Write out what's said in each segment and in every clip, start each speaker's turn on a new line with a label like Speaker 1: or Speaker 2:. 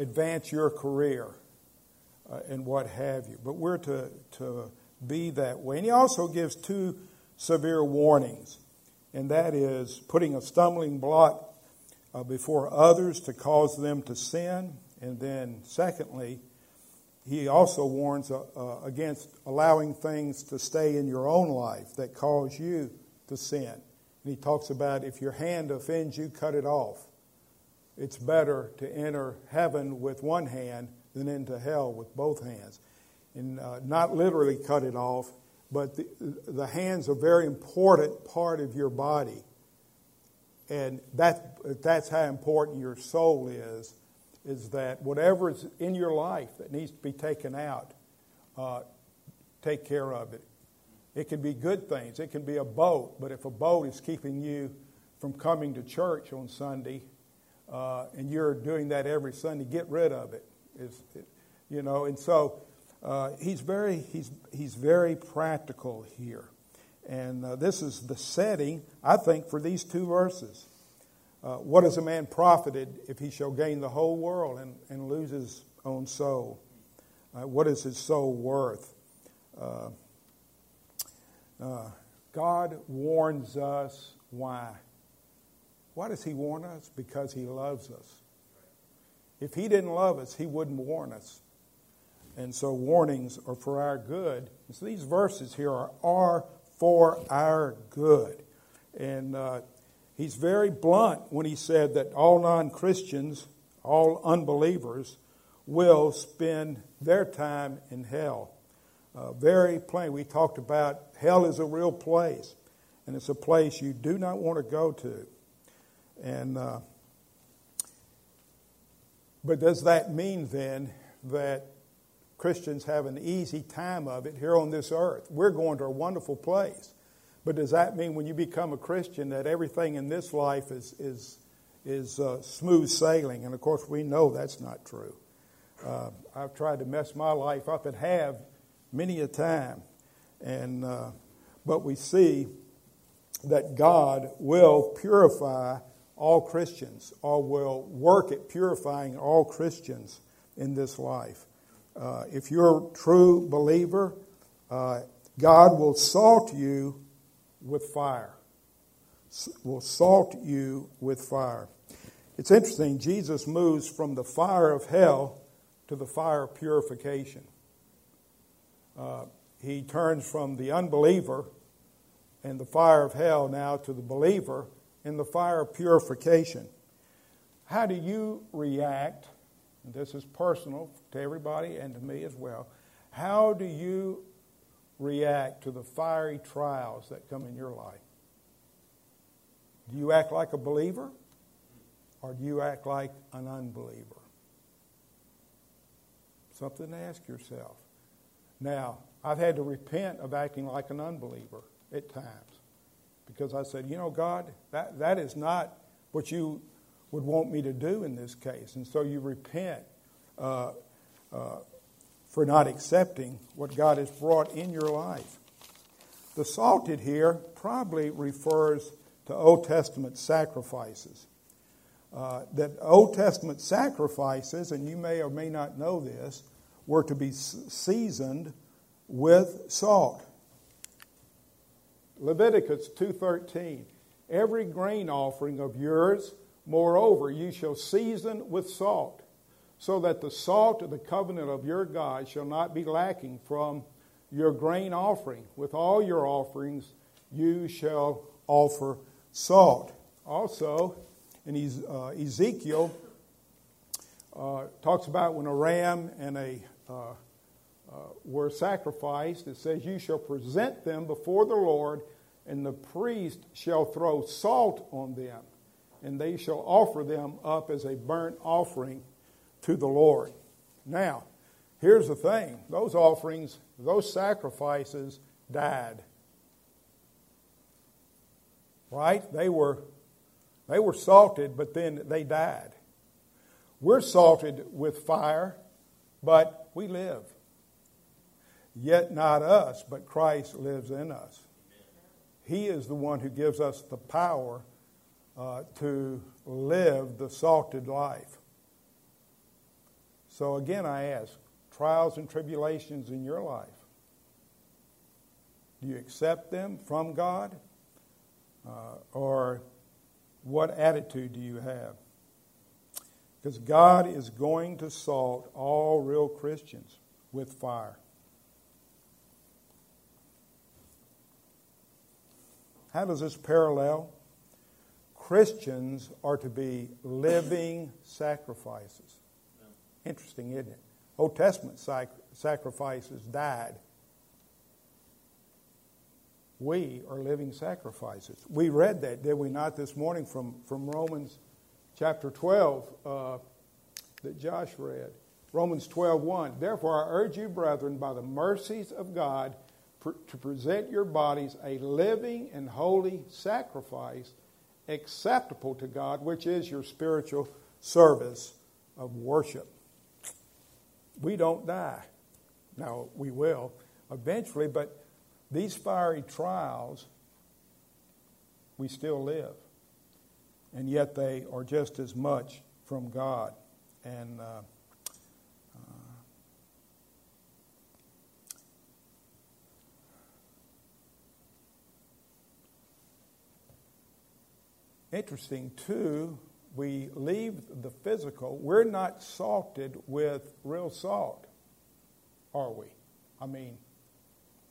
Speaker 1: advance your career uh, and what have you. But we're to, to be that way. And he also gives two severe warnings, and that is putting a stumbling block uh, before others to cause them to sin. And then, secondly, he also warns uh, uh, against allowing things to stay in your own life that cause you to sin. And he talks about if your hand offends you, cut it off. It's better to enter heaven with one hand than into hell with both hands. And uh, not literally cut it off, but the, the hand's are a very important part of your body. And that, that's how important your soul is, is that whatever is in your life that needs to be taken out, uh, take care of it. It can be good things. It can be a boat, but if a boat is keeping you from coming to church on Sunday, uh, and you're doing that every Sunday, get rid of it. Is it, you know, and so uh, he's very he's he's very practical here, and uh, this is the setting I think for these two verses. Uh, what is a man profited if he shall gain the whole world and, and lose his own soul? Uh, what is his soul worth? Uh, God warns us why. Why does He warn us? Because He loves us. If He didn't love us, He wouldn't warn us. And so warnings are for our good. And so these verses here are, are for our good. And uh, He's very blunt when He said that all non Christians, all unbelievers, will spend their time in hell. Uh, very plain. We talked about hell is a real place, and it's a place you do not want to go to. And uh, but does that mean then that Christians have an easy time of it here on this earth? We're going to a wonderful place. But does that mean when you become a Christian that everything in this life is is is uh, smooth sailing? And of course, we know that's not true. Uh, I've tried to mess my life up and have many a time. And, uh, but we see that God will purify all Christians or will work at purifying all Christians in this life. Uh, if you're a true believer, uh, God will salt you with fire. Will salt you with fire. It's interesting, Jesus moves from the fire of hell to the fire of purification. Uh, he turns from the unbeliever and the fire of hell now to the believer in the fire of purification. How do you react? This is personal to everybody and to me as well. How do you react to the fiery trials that come in your life? Do you act like a believer or do you act like an unbeliever? Something to ask yourself. Now, I've had to repent of acting like an unbeliever at times because I said, you know, God, that, that is not what you would want me to do in this case. And so you repent uh, uh, for not accepting what God has brought in your life. The salted here probably refers to Old Testament sacrifices. Uh, that Old Testament sacrifices, and you may or may not know this, were to be seasoned with salt. Leviticus 2:13 Every grain offering of yours moreover you shall season with salt so that the salt of the covenant of your God shall not be lacking from your grain offering. With all your offerings you shall offer salt. Also in uh, Ezekiel uh, talks about when a ram and a uh, uh, were sacrificed, it says, You shall present them before the Lord, and the priest shall throw salt on them, and they shall offer them up as a burnt offering to the Lord. Now, here's the thing those offerings, those sacrifices died. Right? They were, they were salted, but then they died. We're salted with fire, but we live. Yet not us, but Christ lives in us. He is the one who gives us the power uh, to live the salted life. So again, I ask trials and tribulations in your life, do you accept them from God? Uh, or what attitude do you have? Because God is going to salt all real Christians with fire. How does this parallel? Christians are to be living sacrifices. Interesting, isn't it? Old Testament sac- sacrifices died. We are living sacrifices. We read that, did we not, this morning from, from Romans chapter 12 uh, that Josh read. Romans 12, 1. Therefore, I urge you, brethren, by the mercies of God, to present your bodies a living and holy sacrifice acceptable to God, which is your spiritual service of worship. We don't die. Now, we will eventually, but these fiery trials, we still live. And yet they are just as much from God. And uh, interesting, too, we leave the physical. We're not salted with real salt, are we? I mean,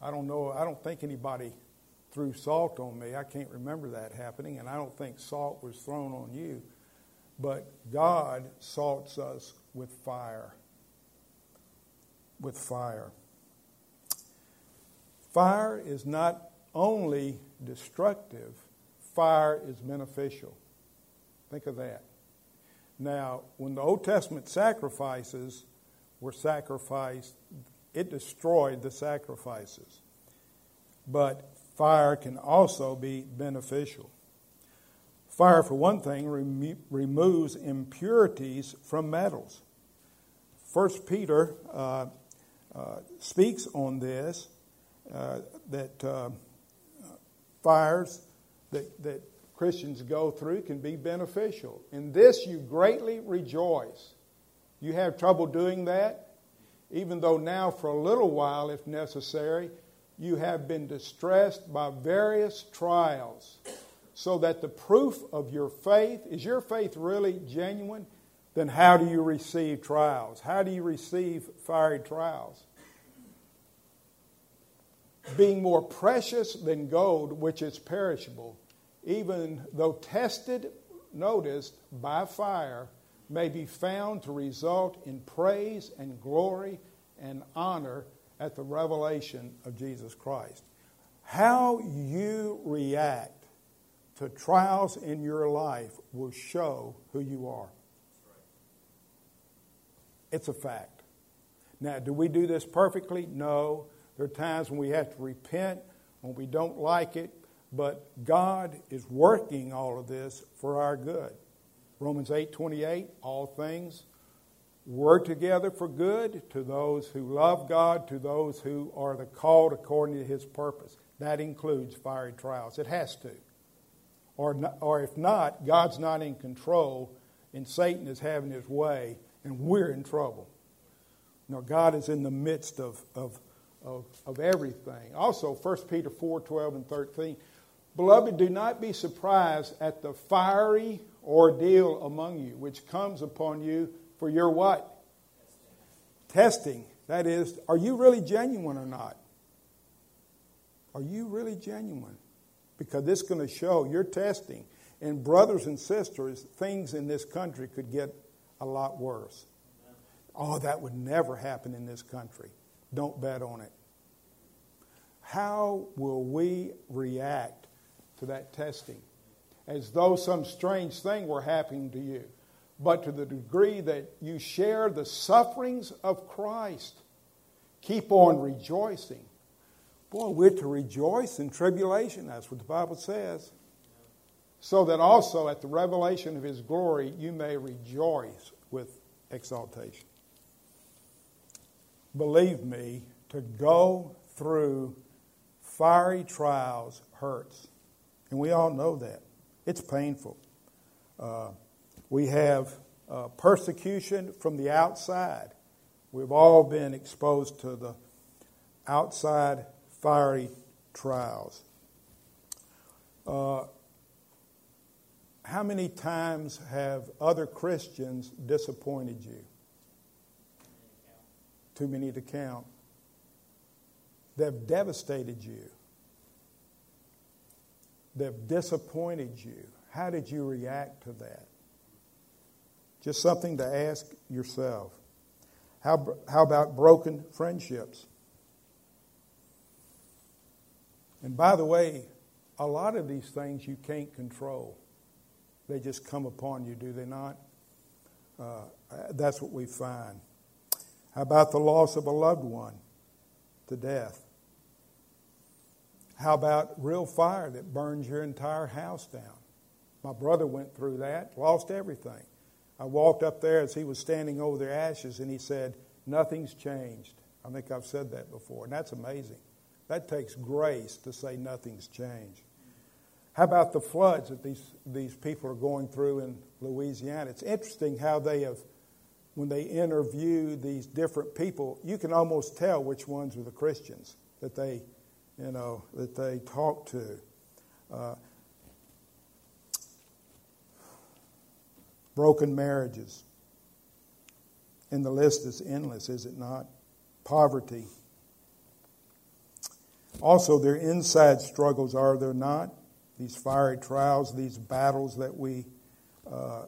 Speaker 1: I don't know, I don't think anybody threw salt on me. I can't remember that happening, and I don't think salt was thrown on you. But God salts us with fire. With fire. Fire is not only destructive, fire is beneficial. Think of that. Now, when the Old Testament sacrifices were sacrificed, it destroyed the sacrifices. But fire can also be beneficial. Fire, for one thing, remo- removes impurities from metals. First Peter uh, uh, speaks on this uh, that uh, fires that, that Christians go through can be beneficial. In this you greatly rejoice. You have trouble doing that? even though now for a little while, if necessary, you have been distressed by various trials, so that the proof of your faith is your faith really genuine? Then how do you receive trials? How do you receive fiery trials? Being more precious than gold, which is perishable, even though tested, noticed by fire, may be found to result in praise and glory and honor at the revelation of Jesus Christ. How you react to trials in your life will show who you are. It's a fact. Now, do we do this perfectly? No. There are times when we have to repent, when we don't like it, but God is working all of this for our good. Romans 8 28, all things work together for good to those who love God, to those who are the called according to his purpose. That includes fiery trials. It has to. Or, or if not, God's not in control and Satan is having his way and we're in trouble. No, God is in the midst of, of, of, of everything. Also, 1 Peter 4 12 and 13. Beloved, do not be surprised at the fiery ordeal among you, which comes upon you for your what? Testing. That is, are you really genuine or not? Are you really genuine? Because this is going to show your testing. And brothers and sisters, things in this country could get a lot worse. Oh, that would never happen in this country. Don't bet on it. How will we react to that testing? as though some strange thing were happening to you, but to the degree that you share the sufferings of Christ. Keep on rejoicing. Boy, we're to rejoice in tribulation. That's what the Bible says. So that also at the revelation of his glory you may rejoice with exaltation. Believe me, to go through fiery trials hurts. And we all know that. It's painful. Uh, we have uh, persecution from the outside. We've all been exposed to the outside fiery trials. Uh, how many times have other Christians disappointed you? Too many to count. They've devastated you. They've disappointed you. How did you react to that? Just something to ask yourself. How, how about broken friendships? And by the way, a lot of these things you can't control. They just come upon you, do they not? Uh, that's what we find. How about the loss of a loved one to death? How about real fire that burns your entire house down? My brother went through that, lost everything. I walked up there as he was standing over the ashes, and he said, Nothing's changed. I think I've said that before, and that's amazing. That takes grace to say nothing's changed. How about the floods that these, these people are going through in Louisiana? It's interesting how they have, when they interview these different people, you can almost tell which ones are the Christians that they, you know, that they talk to. Uh, broken marriages. And the list is endless, is it not? Poverty. Also, their inside struggles, are there not? These fiery trials, these battles that we uh,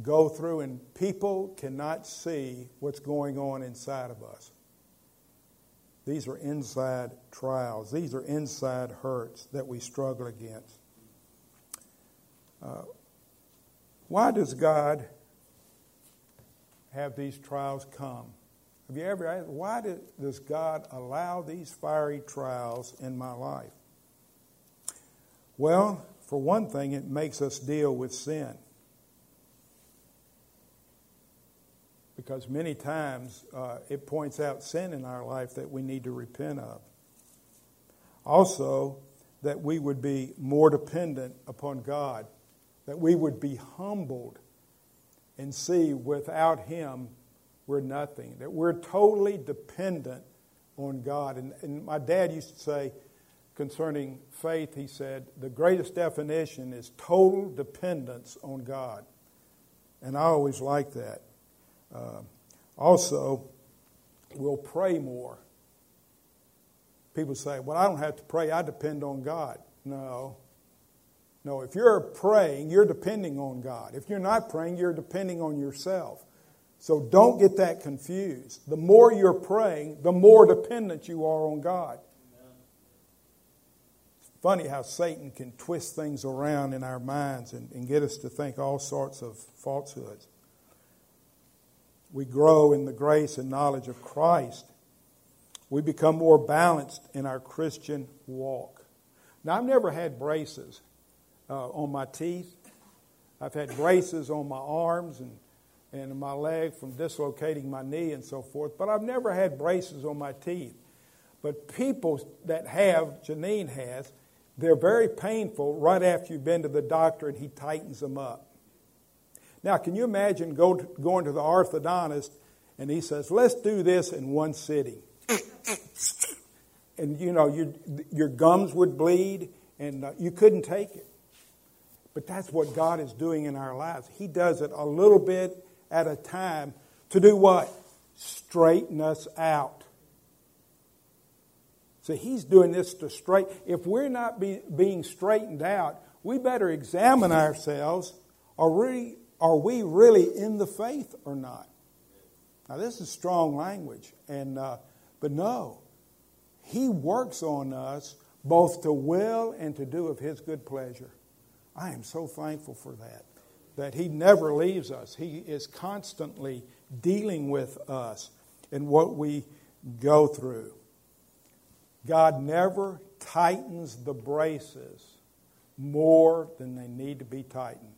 Speaker 1: go through, and people cannot see what's going on inside of us. These are inside trials, these are inside hurts that we struggle against. Uh, why does God have these trials come? Have you ever asked, why does God allow these fiery trials in my life? Well, for one thing, it makes us deal with sin. Because many times uh, it points out sin in our life that we need to repent of. Also, that we would be more dependent upon God that we would be humbled and see without Him we're nothing, that we're totally dependent on God. And, and my dad used to say concerning faith, he said, the greatest definition is total dependence on God. And I always like that. Uh, also, we'll pray more. People say, well, I don't have to pray, I depend on God. No, no, if you're praying, you're depending on God. If you're not praying, you're depending on yourself. So don't get that confused. The more you're praying, the more dependent you are on God. It's funny how Satan can twist things around in our minds and, and get us to think all sorts of falsehoods. We grow in the grace and knowledge of Christ. We become more balanced in our Christian walk. Now, I've never had braces uh, on my teeth. I've had braces on my arms and, and my leg from dislocating my knee and so forth, but I've never had braces on my teeth. But people that have, Janine has, they're very painful right after you've been to the doctor and he tightens them up. Now, can you imagine go to, going to the orthodontist and he says, let's do this in one sitting? and, you know, your, your gums would bleed and uh, you couldn't take it. But that's what God is doing in our lives. He does it a little bit at a time to do what? Straighten us out. So He's doing this to straight. If we're not be, being straightened out, we better examine ourselves. Are we, are we really in the faith or not? Now, this is strong language, and uh, but no, He works on us both to will and to do of His good pleasure. I am so thankful for that. That He never leaves us. He is constantly dealing with us in what we go through. God never tightens the braces more than they need to be tightened.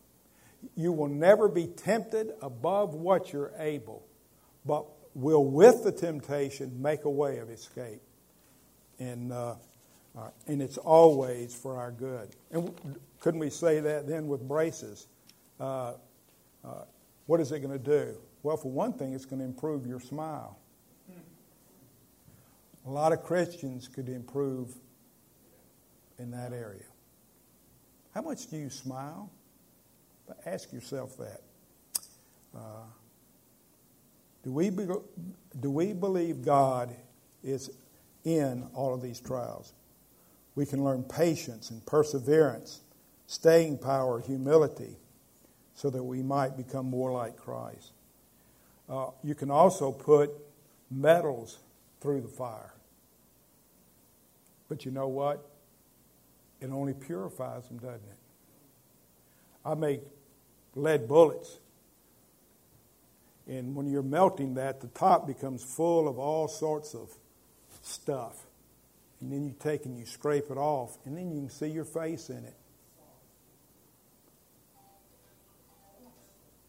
Speaker 1: You will never be tempted above what you're able, but will, with the temptation, make a way of escape. And, uh, uh, and it's always for our good. And couldn't we say that then with braces? Uh, uh, What is it going to do? Well, for one thing, it's going to improve your smile. A lot of Christians could improve in that area. How much do you smile? Ask yourself that. Uh, do, we be, do we believe God is in all of these trials? We can learn patience and perseverance, staying power, humility, so that we might become more like Christ. Uh, you can also put metals through the fire. But you know what? It only purifies them, doesn't it? I make lead bullets. And when you're melting that, the top becomes full of all sorts of stuff. And then you take and you scrape it off, and then you can see your face in it.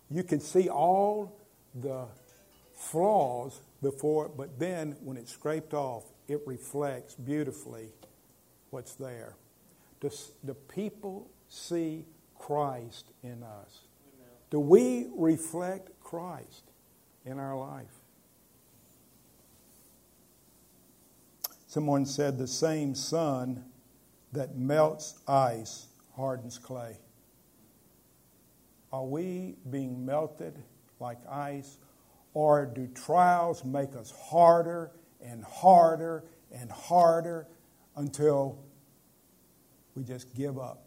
Speaker 1: You can see all the flaws before, but then when it's scraped off, it reflects beautifully what's there. Does the people see Christ in us? Do we reflect Christ in our life? Someone said the same sun that melts ice hardens clay. Are we being melted like ice, or do trials make us harder and harder and harder until we just give up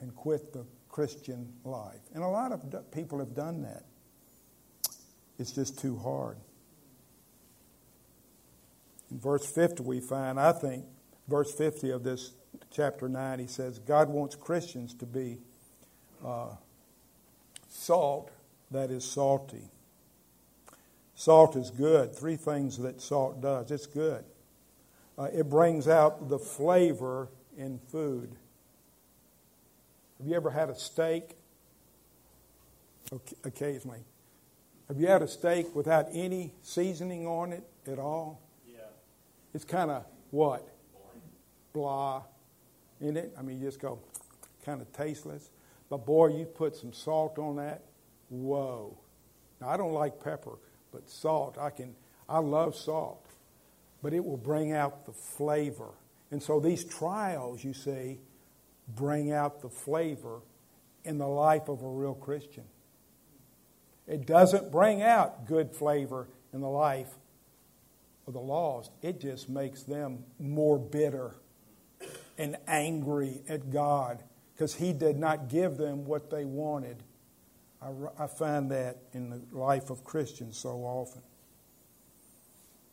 Speaker 1: and quit the Christian life. And a lot of people have done that. It's just too hard. In verse 50, we find, I think, verse 50 of this chapter 9, he says, God wants Christians to be uh, salt that is salty. Salt is good. Three things that salt does it's good. Uh, it brings out the flavor in food. Have you ever had a steak? Occasionally. Have you had a steak without any seasoning on it at all?
Speaker 2: Yeah.
Speaker 1: It's kind of what? Blah in it. I mean, you just go kind of tasteless. But boy, you put some salt on that. Whoa. Now, I don't like pepper, but salt, I can, I love salt. But it will bring out the flavor. And so these trials, you see, bring out the flavor in the life of a real Christian. It doesn't bring out good flavor in the life of the lost, it just makes them more bitter and angry at God because He did not give them what they wanted. I, I find that in the life of Christians so often.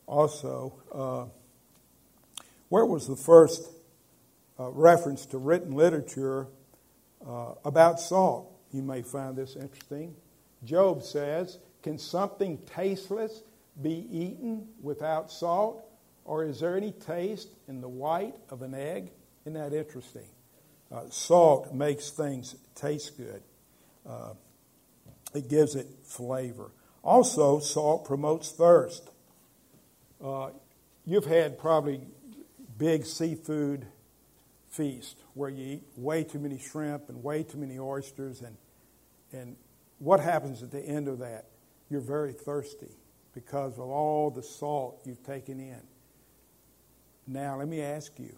Speaker 1: Also, uh, where was the first uh, reference to written literature uh, about salt. You may find this interesting. Job says, Can something tasteless be eaten without salt? Or is there any taste in the white of an egg? Isn't that interesting? Uh, salt makes things taste good, uh, it gives it flavor. Also, salt promotes thirst. Uh, you've had probably big seafood feast where you eat way too many shrimp and way too many oysters and and what happens at the end of that? You're very thirsty because of all the salt you've taken in. Now, let me ask you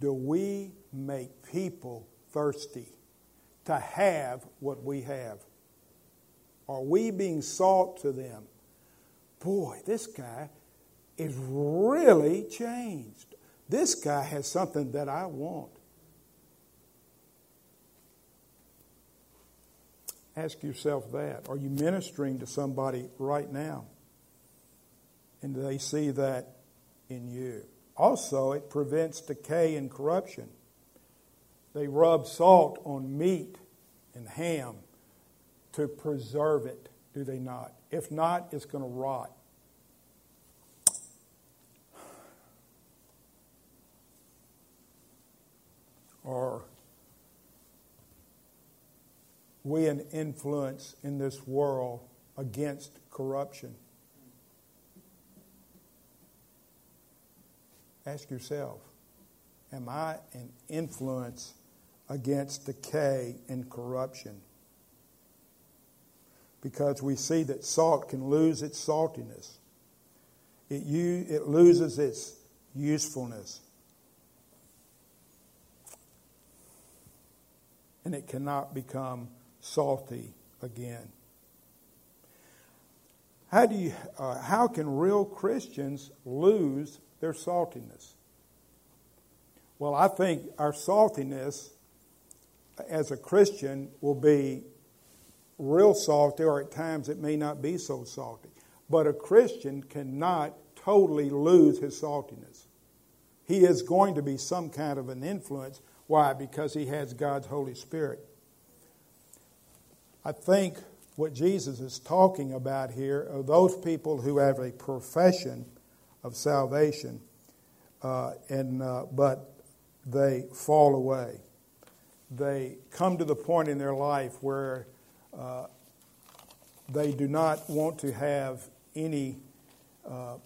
Speaker 1: do we make people thirsty to have what we have? Are we being salt to them? Boy, this guy is really changed. This guy has something that I want. Ask yourself that. Are you ministering to somebody right now? And do they see that in you? Also, it prevents decay and corruption. They rub salt on meat and ham to preserve it, do they not? If not, it's going to rot. Are we an influence in this world against corruption? Ask yourself Am I an influence against decay and corruption? because we see that salt can lose its saltiness. It, it loses its usefulness. And it cannot become salty again. How, do you, uh, how can real Christians lose their saltiness? Well, I think our saltiness as a Christian will be real salty, or at times it may not be so salty. But a Christian cannot totally lose his saltiness. He is going to be some kind of an influence. Why? Because he has God's Holy Spirit. I think what Jesus is talking about here are those people who have a profession of salvation, uh, and uh, but they fall away. They come to the point in their life where uh, they do not want to have any uh,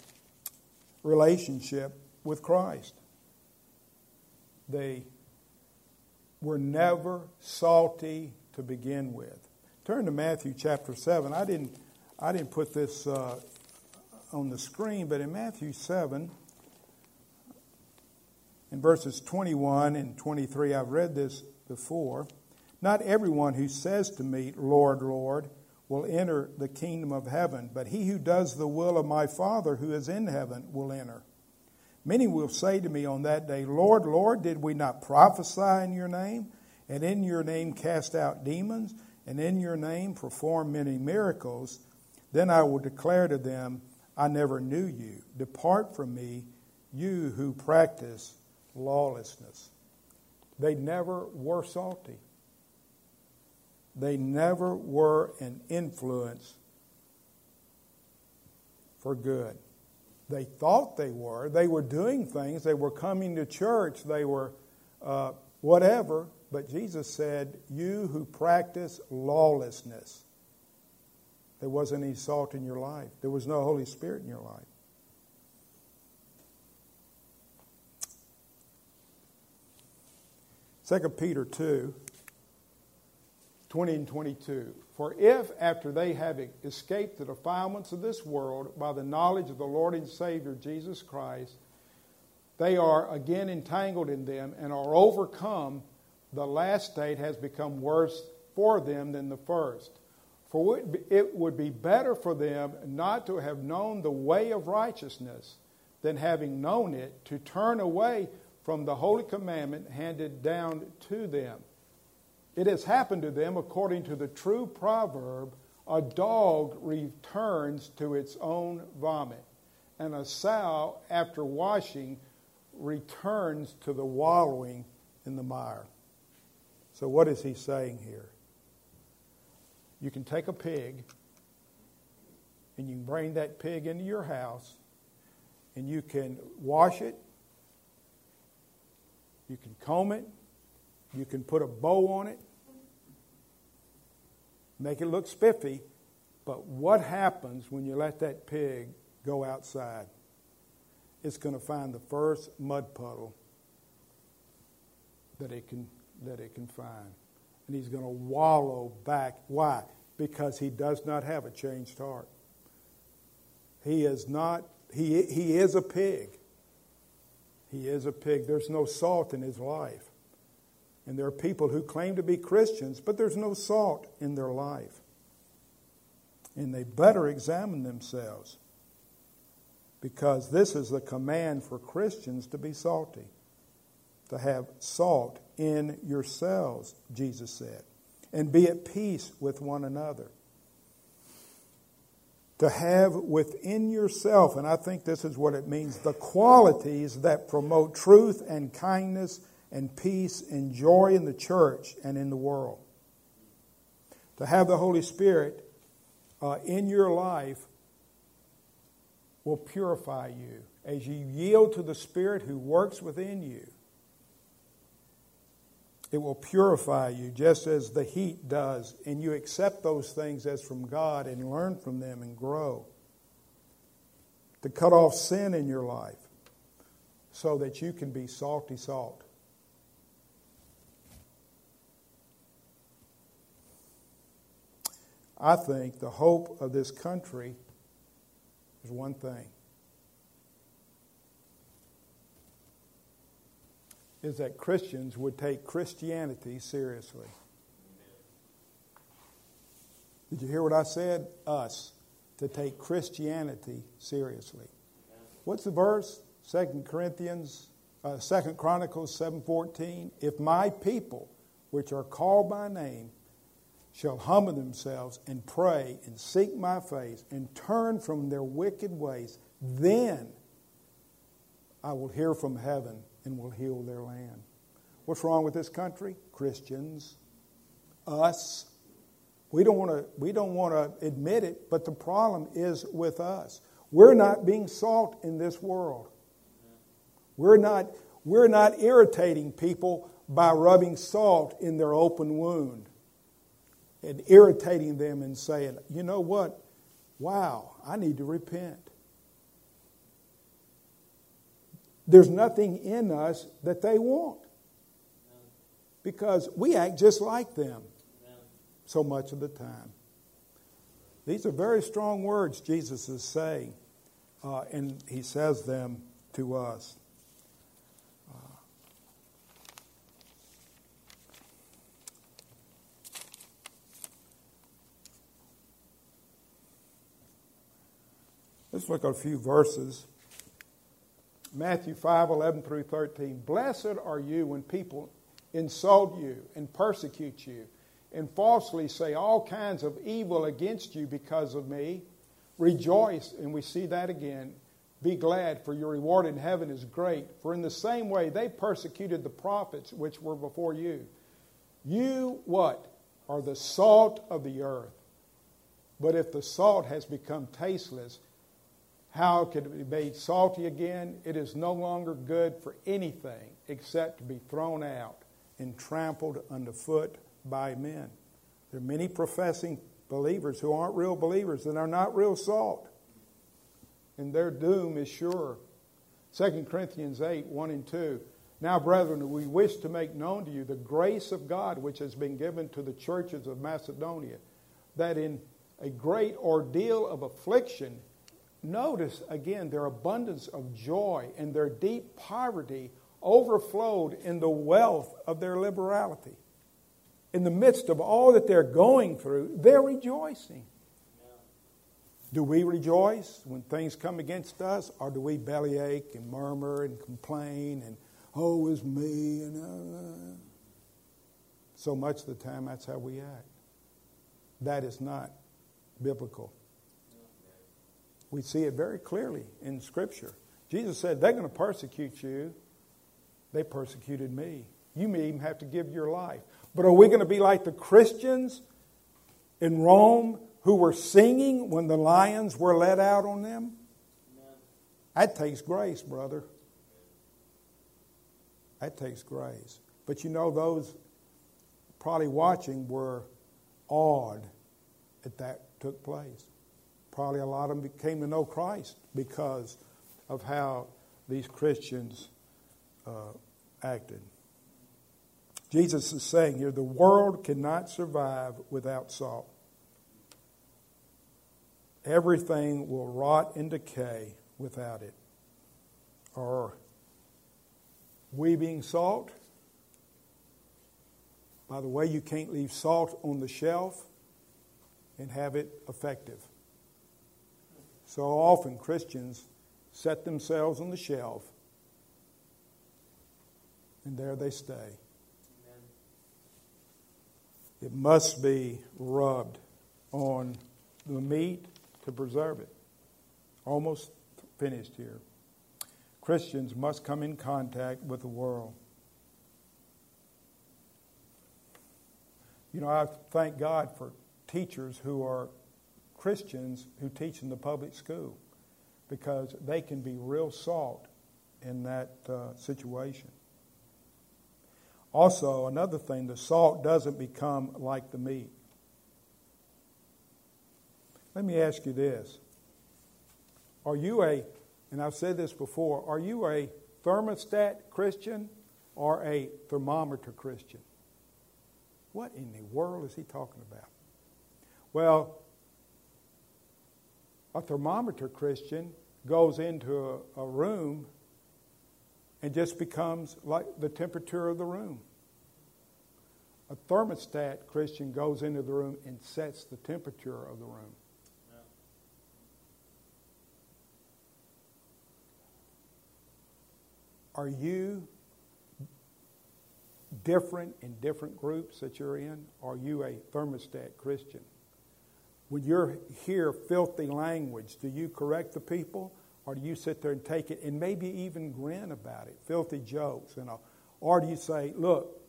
Speaker 1: relationship with Christ. They were never salty to begin with. Turn to Matthew chapter 7. I didn't, I didn't put this uh, on the screen, but in Matthew 7, in verses 21 and 23, I've read this before. Not everyone who says to me, Lord, Lord, will enter the kingdom of heaven, but he who does the will of my Father who is in heaven will enter. Many will say to me on that day, Lord, Lord, did we not prophesy in your name, and in your name cast out demons, and in your name perform many miracles? Then I will declare to them, I never knew you. Depart from me, you who practice lawlessness. They never were salty. They never were an influence for good. They thought they were. They were doing things. They were coming to church. They were uh, whatever. But Jesus said, You who practice lawlessness. There wasn't any salt in your life, there was no Holy Spirit in your life. 2 Peter 2 20 and 22. For if, after they have escaped the defilements of this world by the knowledge of the Lord and Savior Jesus Christ, they are again entangled in them and are overcome, the last state has become worse for them than the first. For it would be better for them not to have known the way of righteousness than having known it to turn away from the holy commandment handed down to them. It has happened to them according to the true proverb a dog returns to its own vomit, and a sow, after washing, returns to the wallowing in the mire. So, what is he saying here? You can take a pig and you can bring that pig into your house and you can wash it you can comb it. You can put a bow on it. Make it look spiffy. But what happens when you let that pig go outside? It's going to find the first mud puddle that it can, that it can find. And he's going to wallow back. Why? Because he does not have a changed heart. He is not, he, he is a pig. He is a pig. There's no salt in his life. And there are people who claim to be Christians, but there's no salt in their life. And they better examine themselves because this is the command for Christians to be salty, to have salt in yourselves, Jesus said, and be at peace with one another to have within yourself, and I think this is what it means the qualities that promote truth and kindness and peace and joy in the church and in the world. To have the Holy Spirit uh, in your life will purify you as you yield to the Spirit who works within you. It will purify you just as the heat does, and you accept those things as from God and learn from them and grow. To cut off sin in your life so that you can be salty salt. I think the hope of this country is one thing is that Christians would take Christianity seriously. Did you hear what I said? Us to take Christianity seriously. What's the verse? Second Corinthians, uh, Second Chronicles seven fourteen. If my people, which are called by name, shall humble themselves and pray and seek my face and turn from their wicked ways, then I will hear from heaven and will heal their land. What's wrong with this country? Christians, us. We don't want to we don't want to admit it, but the problem is with us. We're not being salt in this world. We're not we're not irritating people by rubbing salt in their open wound and irritating them and saying, "You know what? Wow, I need to repent." There's nothing in us that they want because we act just like them so much of the time. These are very strong words Jesus is saying, uh, and he says them to us. Let's look at a few verses. Matthew 5 11 through 13. Blessed are you when people insult you and persecute you and falsely say all kinds of evil against you because of me. Rejoice, and we see that again. Be glad, for your reward in heaven is great. For in the same way they persecuted the prophets which were before you. You, what? Are the salt of the earth. But if the salt has become tasteless, how can it be made salty again? It is no longer good for anything except to be thrown out and trampled underfoot by men. There are many professing believers who aren't real believers and are not real salt. And their doom is sure. 2 Corinthians 8 1 and 2. Now, brethren, we wish to make known to you the grace of God which has been given to the churches of Macedonia, that in a great ordeal of affliction, notice again their abundance of joy and their deep poverty overflowed in the wealth of their liberality. In the midst of all that they're going through, they're rejoicing. Do we rejoice when things come against us, or do we bellyache and murmur and complain and, oh, it's me? And, uh, so much of the time, that's how we act. That is not biblical. We see it very clearly in Scripture. Jesus said, They're going to persecute you. They persecuted me. You may even have to give your life. But are we going to be like the Christians in Rome who were singing when the lions were let out on them? That takes grace, brother. That takes grace. But you know, those probably watching were awed that that took place. Probably a lot of them came to know Christ because of how these Christians uh, acted. Jesus is saying here the world cannot survive without salt. Everything will rot and decay without it. Or we being salt? By the way, you can't leave salt on the shelf and have it effective. So often Christians set themselves on the shelf and there they stay. Amen. It must be rubbed on the meat to preserve it. Almost finished here. Christians must come in contact with the world. You know, I thank God for teachers who are Christians who teach in the public school because they can be real salt in that uh, situation. Also, another thing, the salt doesn't become like the meat. Let me ask you this. Are you a, and I've said this before, are you a thermostat Christian or a thermometer Christian? What in the world is he talking about? Well, a thermometer Christian goes into a, a room and just becomes like the temperature of the room. A thermostat Christian goes into the room and sets the temperature of the room. Are you different in different groups that you're in? Are you a thermostat Christian? When you're hear filthy language, do you correct the people? Or do you sit there and take it and maybe even grin about it? Filthy jokes, you know. Or do you say, look,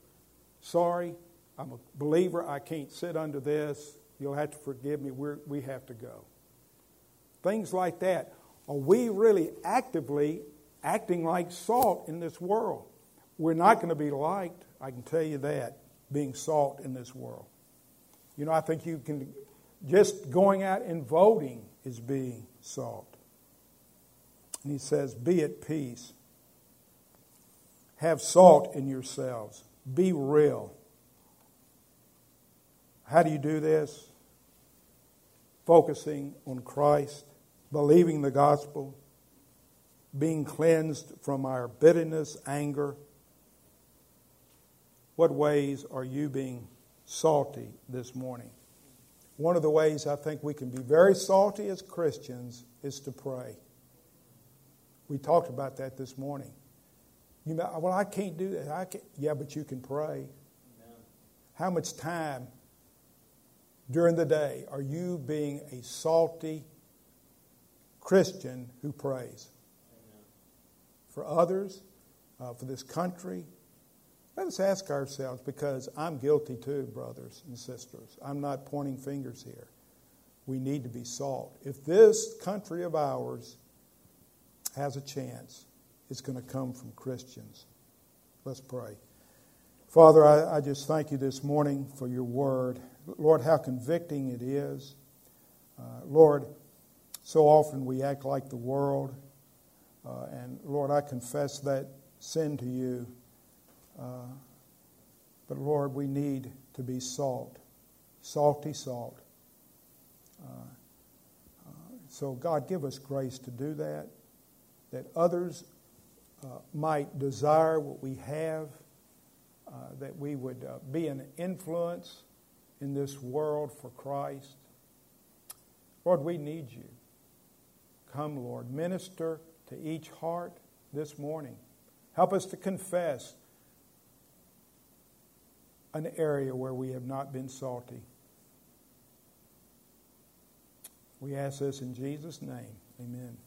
Speaker 1: sorry, I'm a believer, I can't sit under this. You'll have to forgive me. We're, we have to go. Things like that. Are we really actively acting like salt in this world? We're not going to be liked, I can tell you that, being salt in this world. You know, I think you can, just going out and voting is being salt. And he says, Be at peace. Have salt in yourselves. Be real. How do you do this? Focusing on Christ, believing the gospel, being cleansed from our bitterness, anger. What ways are you being salty this morning? One of the ways I think we can be very salty as Christians is to pray. We talked about that this morning. You know, well, I can't do that. I can't. Yeah, but you can pray. Amen. How much time during the day are you being a salty Christian who prays? Amen. For others, uh, for this country, let us ask ourselves because I'm guilty too, brothers and sisters. I'm not pointing fingers here. We need to be salt. If this country of ours has a chance, it's going to come from Christians. Let's pray. Father, I, I, just thank you this morning for your word. Lord, how convicting it is. Uh, Lord, so often we act like the world. Uh, and Lord, I confess that sin to you. Uh, but Lord, we need to be salt, salty salt. Uh, uh, so, God, give us grace to do that that others uh, might desire what we have, uh, that we would be an influence in this world for Christ. Lord, we need you. Come, Lord, minister to each heart this morning. Help us to confess an area where we have not been salty. We ask this in Jesus' name. Amen.